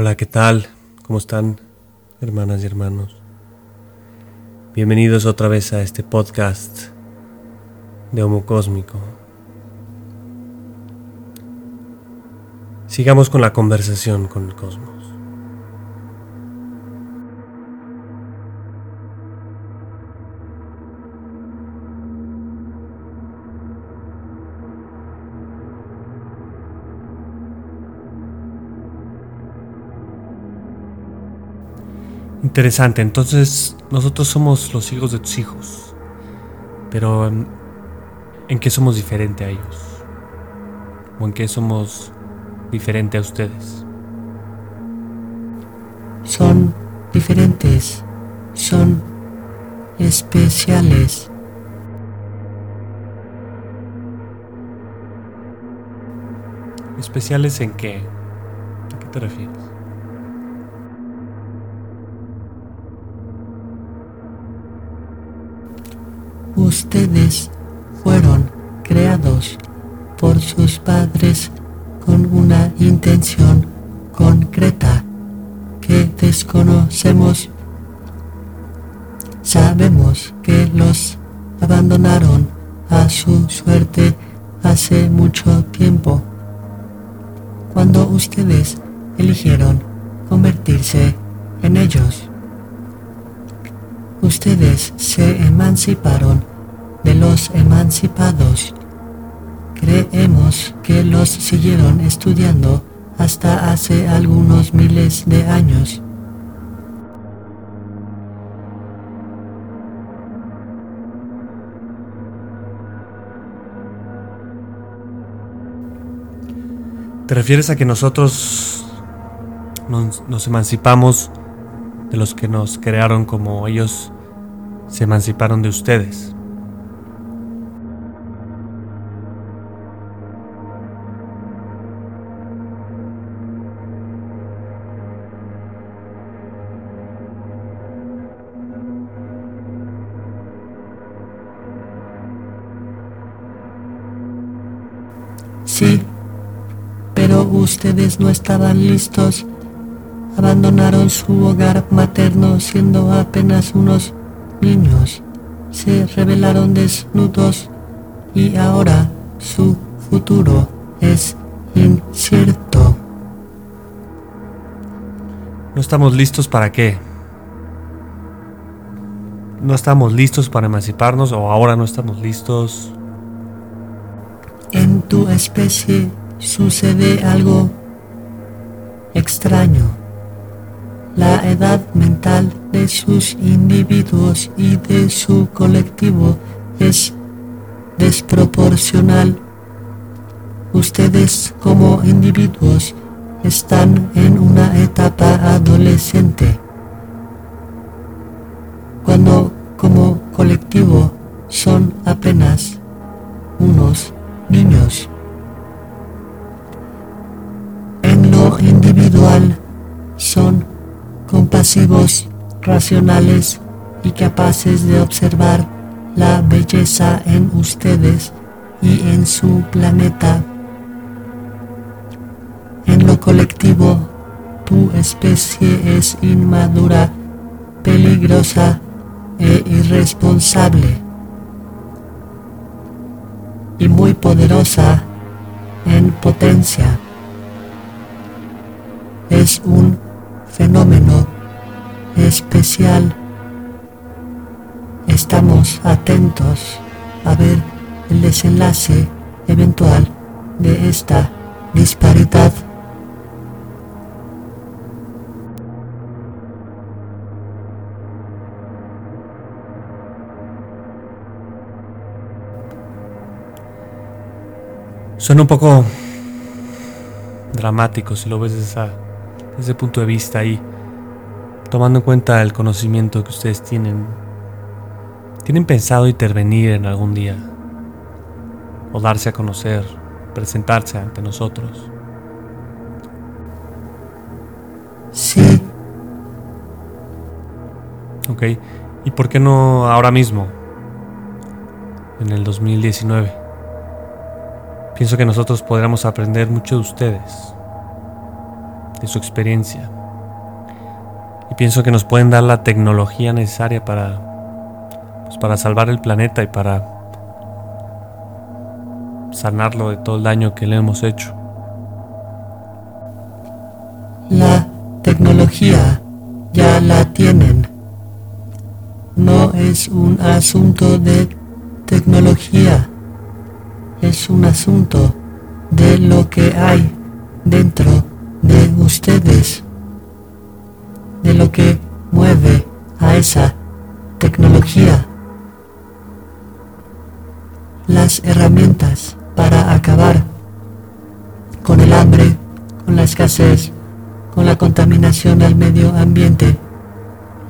Hola, ¿qué tal? ¿Cómo están, hermanas y hermanos? Bienvenidos otra vez a este podcast de Homo Cósmico. Sigamos con la conversación con el cosmos. Interesante, entonces nosotros somos los hijos de tus hijos, pero ¿en, ¿en qué somos diferente a ellos? ¿O en qué somos diferente a ustedes? Son diferentes, son especiales. ¿Especiales en qué? ¿A qué te refieres? Ustedes fueron creados por sus padres con una intención concreta que desconocemos. Sabemos que los abandonaron a su suerte hace mucho tiempo, cuando ustedes eligieron convertirse en ellos. Ustedes se emanciparon de los emancipados. Creemos que los siguieron estudiando hasta hace algunos miles de años. ¿Te refieres a que nosotros nos, emancipamos de los que nos crearon como ellos se emanciparon de ustedes? Sí, pero ustedes no estaban listos. Abandonaron su hogar materno siendo apenas unos niños. Se rebelaron desnudos y ahora su futuro es incierto. ¿No estamos listos para qué? ¿No estamos listos para emanciparnos o ahora no estamos listos? Especie sucede algo extraño. La edad mental de sus individuos y de su colectivo es desproporcional. Ustedes como individuos están en una etapa adolescente, cuando como colectivo son apenas unos niños. Individual son compasivos, racionales y capaces de observar la belleza en ustedes y en su planeta. En lo colectivo, tu especie es inmadura, peligrosa e irresponsable y muy poderosa en potencia. Es un fenómeno especial. Estamos atentos a ver el desenlace eventual de esta disparidad. Suena un poco dramático si lo ves esa- desde ese punto de vista y tomando en cuenta el conocimiento que ustedes tienen. ¿Tienen pensado intervenir en algún día? O darse a conocer, presentarse ante nosotros. Sí, ¿Ok? ¿Y por qué no ahora mismo? En el 2019. Pienso que nosotros podríamos aprender mucho de ustedes. De su experiencia. Y pienso que nos pueden dar la tecnología necesaria para, pues, para salvar el planeta y para sanarlo de todo el daño que le hemos hecho. La tecnología ya la tienen. No es un asunto de tecnología, es un asunto de lo que hay dentro de ustedes, de lo que mueve a esa tecnología. Las herramientas para acabar con el hambre, con la escasez, con la contaminación al medio ambiente,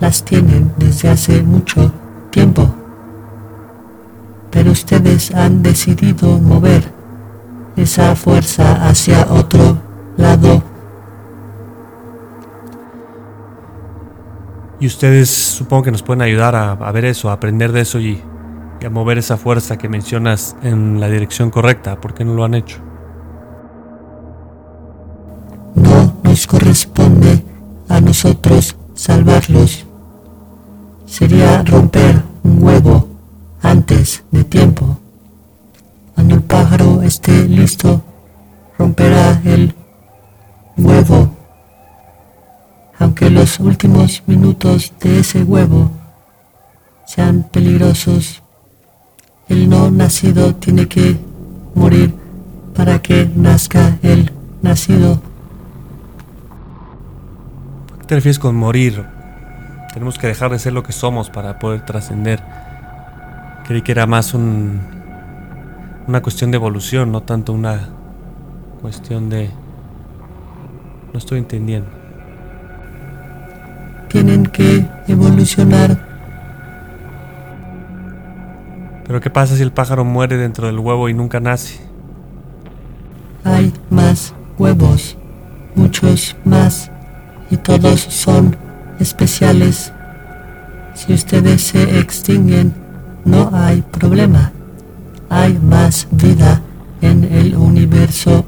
las tienen desde hace mucho tiempo. Pero ustedes han decidido mover esa fuerza hacia otro lado. Y ustedes supongo que nos pueden ayudar a, ver eso, a aprender de eso y, y a mover esa fuerza que mencionas en la dirección correcta. ¿Por qué no lo han hecho? Los últimos minutos de ese huevo sean peligrosos, el no nacido tiene que morir para que nazca el nacido. ¿Qué te refieres con morir? Tenemos que dejar de ser lo que somos para poder trascender. Creí que era más un, una cuestión de evolución, no tanto una cuestión de... No estoy entendiendo. Que evolucionar. Pero ¿qué pasa si el pájaro muere dentro del huevo y nunca nace? Hay más huevos, muchos más, y todos son especiales. Si ustedes se extinguen, no hay problema hay más vida en el universo.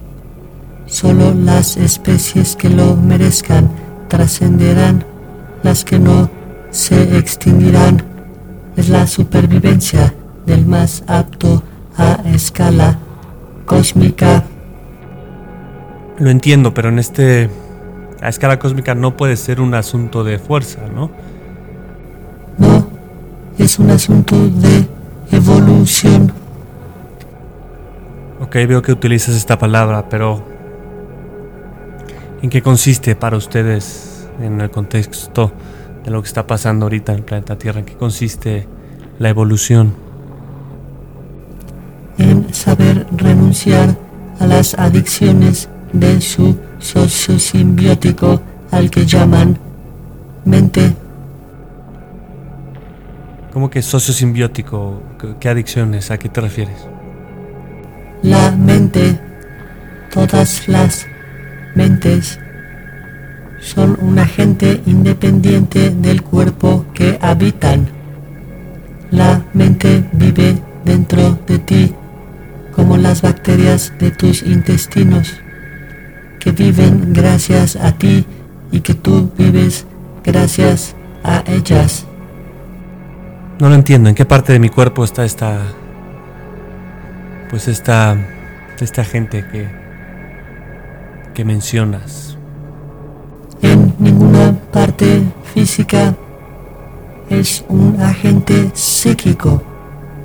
Solo las especies que lo merezcan trascenderán, las que no se extinguirán. Es la supervivencia del más apto a escala cósmica. Lo entiendo, pero en este a escala cósmica no puede ser un asunto de fuerza, ¿no? No, es un asunto de evolución. Ok, veo que utilizas esta palabra, pero ¿en qué consiste para ustedes en el contexto de lo que está pasando ahorita en el planeta Tierra? ¿En qué consiste la evolución? En saber renunciar a las adicciones de su socio simbiótico al que llaman mente. ¿Cómo que socio simbiótico? ¿Qué adicciones? ¿A qué te refieres? la mente, todas las mentes son un agente independiente del cuerpo que habitan. La mente vive dentro de ti como las bacterias de tus intestinos, que viven gracias a ti y que tú vives gracias a ellas. No lo entiendo, ¿en qué parte de mi cuerpo está esta pues esta, esta gente que, que mencionas? Física es un agente psíquico,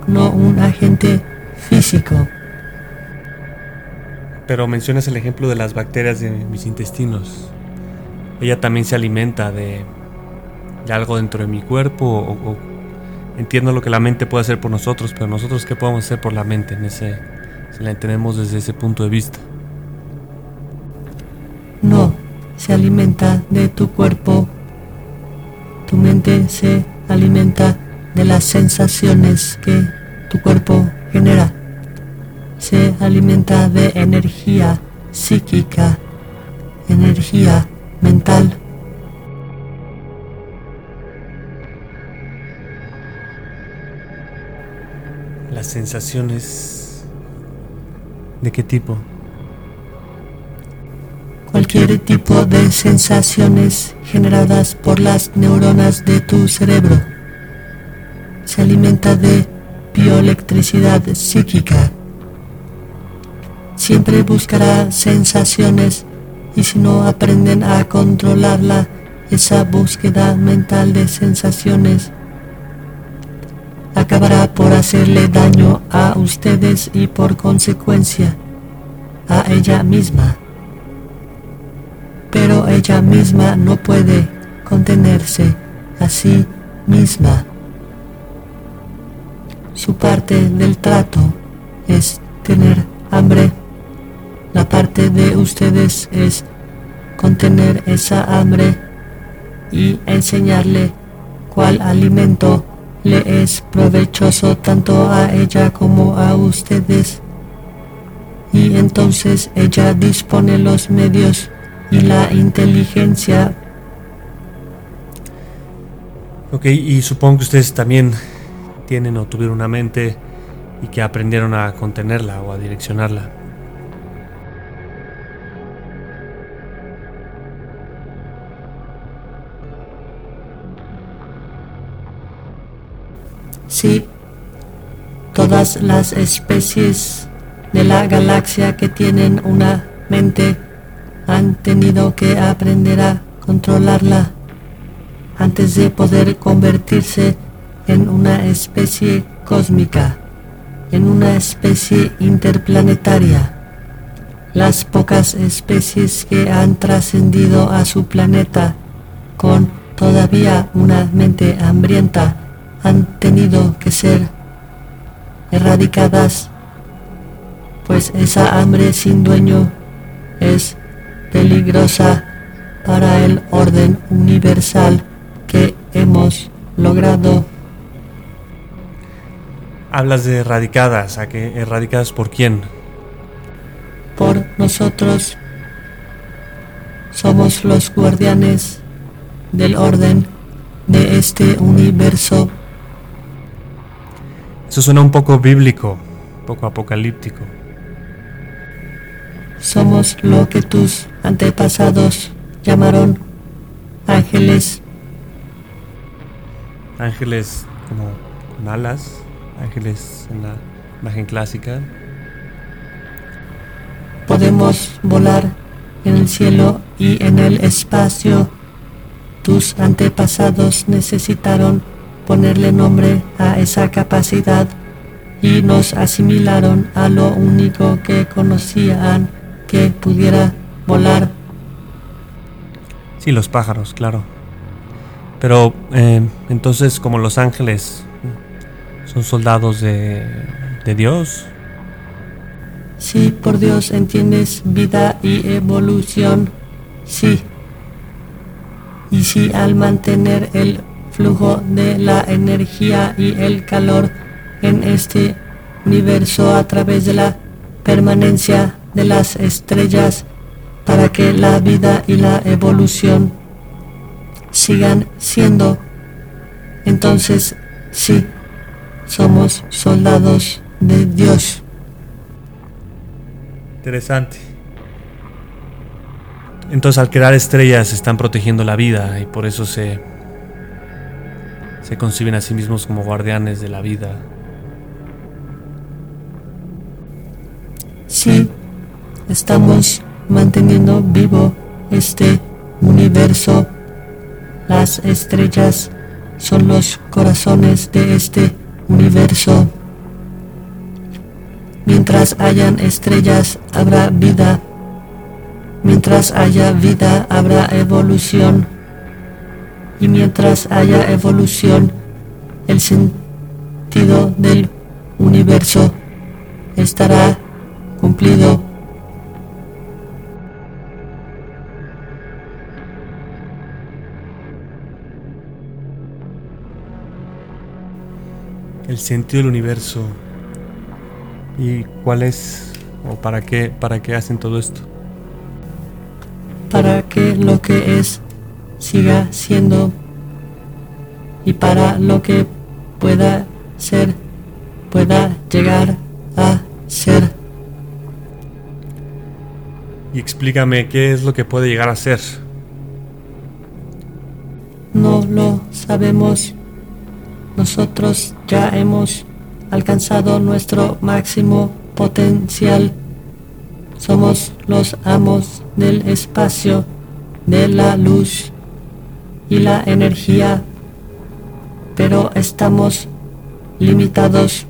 no un agente físico. Pero mencionas el ejemplo de las bacterias de mis intestinos. Ella también se alimenta de, de algo dentro de mi cuerpo o, entiendo lo que la mente puede hacer por nosotros, pero nosotros qué podemos hacer por la mente en ese, si la entendemos desde ese punto de vista. No, se alimenta de tu cuerpo. Tu mente se alimenta de las sensaciones que tu cuerpo genera. Se alimenta de energía psíquica, energía mental. Las sensaciones... ¿De qué tipo? Cualquier tipo de sensaciones generadas por las neuronas de tu cerebro. Se alimenta de bioelectricidad psíquica. Siempre buscará sensaciones y si no aprenden a controlarla, esa búsqueda mental de sensaciones acabará por hacerle daño a ustedes y por consecuencia a ella misma. Pero ella misma no puede contenerse a sí misma. Su parte del trato es tener hambre. La parte de ustedes es contener esa hambre y enseñarle cuál alimento le es provechoso tanto a ella como a ustedes. Y entonces ella dispone los medios y la inteligencia. Ok, y supongo que ustedes también tienen o tuvieron una mente y que aprendieron a contenerla o a direccionarla. Sí, todas las especies de la galaxia que tienen una mente han tenido que aprender a controlarla antes de poder convertirse en una especie cósmica, en una especie interplanetaria. Las pocas especies que han trascendido a su planeta con todavía una mente hambrienta han tenido que ser erradicadas, pues esa hambre sin dueño es peligrosa para el orden universal que hemos logrado. Hablas de erradicadas, ¿a qué erradicadas por quién? Por nosotros somos los guardianes del orden de este universo eso suena un poco bíblico, un poco apocalíptico. Somos lo que tus antepasados llamaron ángeles. Ángeles como con alas, ángeles en la imagen clásica. Podemos volar en el cielo y en el espacio. Tus antepasados necesitaron ponerle nombre a esa capacidad y nos asimilaron a lo único que conocían que pudiera volar. Sí, los pájaros, claro. Pero eh, entonces, como los ángeles, ¿son soldados de, de Dios? Sí, por Dios, entiendes vida y evolución. Sí. Y si al mantener el flujo de la energía y el calor en este universo a través de la permanencia de las estrellas para que la vida y la evolución sigan siendo. Entonces, sí, somos soldados de Dios. Interesante. Entonces al crear estrellas están protegiendo la vida y por eso se se conciben a sí mismos como guardianes de la vida. Sí, estamos manteniendo vivo este universo. Las estrellas son los corazones de este universo. Mientras hayan estrellas habrá vida. Mientras haya vida habrá evolución y mientras haya evolución, el sentido del universo estará cumplido. El sentido del universo. ¿Y cuál es o para qué para qué hacen todo esto? Para que lo que es siga siendo y para lo que pueda ser, pueda llegar a ser. y explícame qué es lo que puede llegar a ser. No lo sabemos. Nosotros ya hemos alcanzado nuestro máximo potencial. Somos los amos del espacio, de la luz y la energía, pero estamos limitados.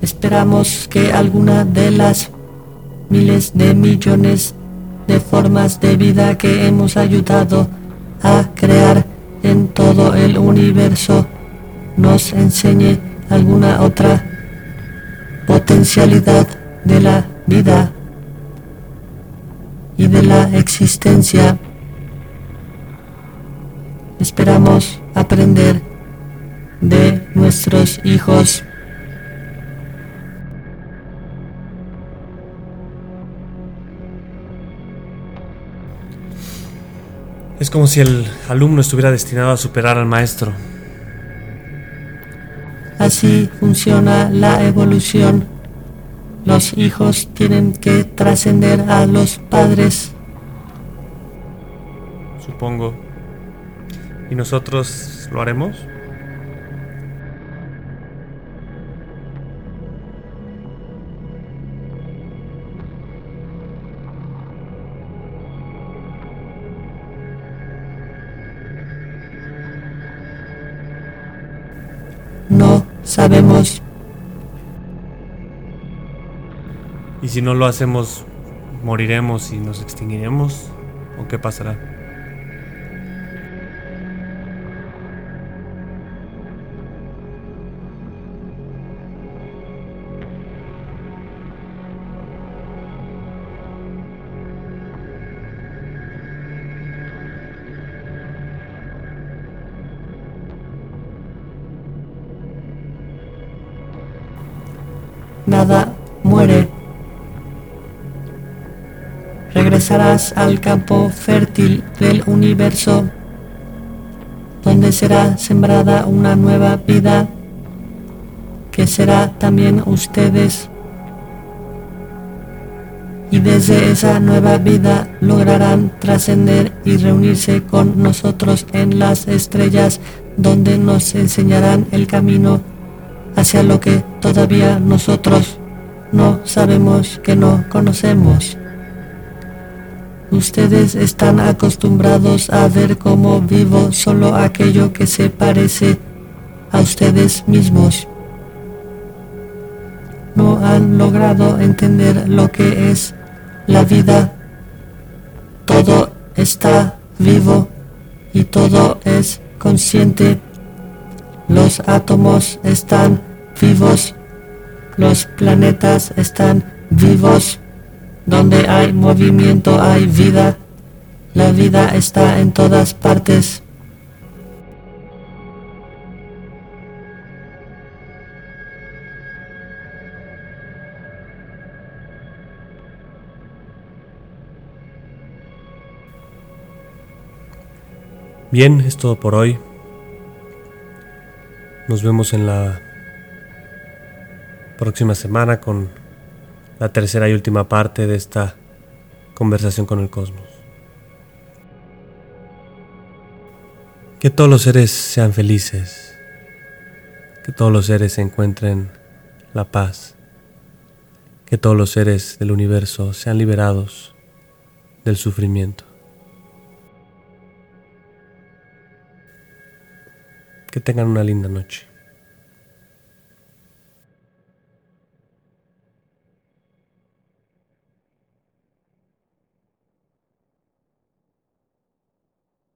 Esperamos que alguna de las miles de millones de formas de vida que hemos ayudado a crear todo el universo nos enseñe alguna otra potencialidad de la vida y de la existencia. Esperamos aprender de nuestros hijos. Es como si el alumno estuviera destinado a superar al maestro. Así funciona la evolución. Los hijos tienen que trascender a los padres. Supongo. ¿Y nosotros lo haremos? Si no lo hacemos, moriremos y nos extinguiremos? ¿O qué pasará? Nada Regresarás al campo fértil del universo, donde será sembrada una nueva vida, que será también ustedes. Y desde esa nueva vida lograrán trascender y reunirse con nosotros en las estrellas, donde nos enseñarán el camino hacia lo que todavía nosotros no sabemos que no conocemos. Ustedes están acostumbrados a ver como vivo solo aquello que se parece a ustedes mismos. No han logrado entender lo que es la vida. Todo está vivo y todo es consciente. Los átomos están vivos. Los planetas están vivos. Donde hay movimiento hay vida. La vida está en todas partes. Bien, es todo por hoy. Nos vemos en la próxima semana con la tercera y última parte de esta conversación con el cosmos. Que todos los seres sean felices, que todos los seres encuentren la paz, que todos los seres del universo sean liberados del sufrimiento. Que tengan una linda noche.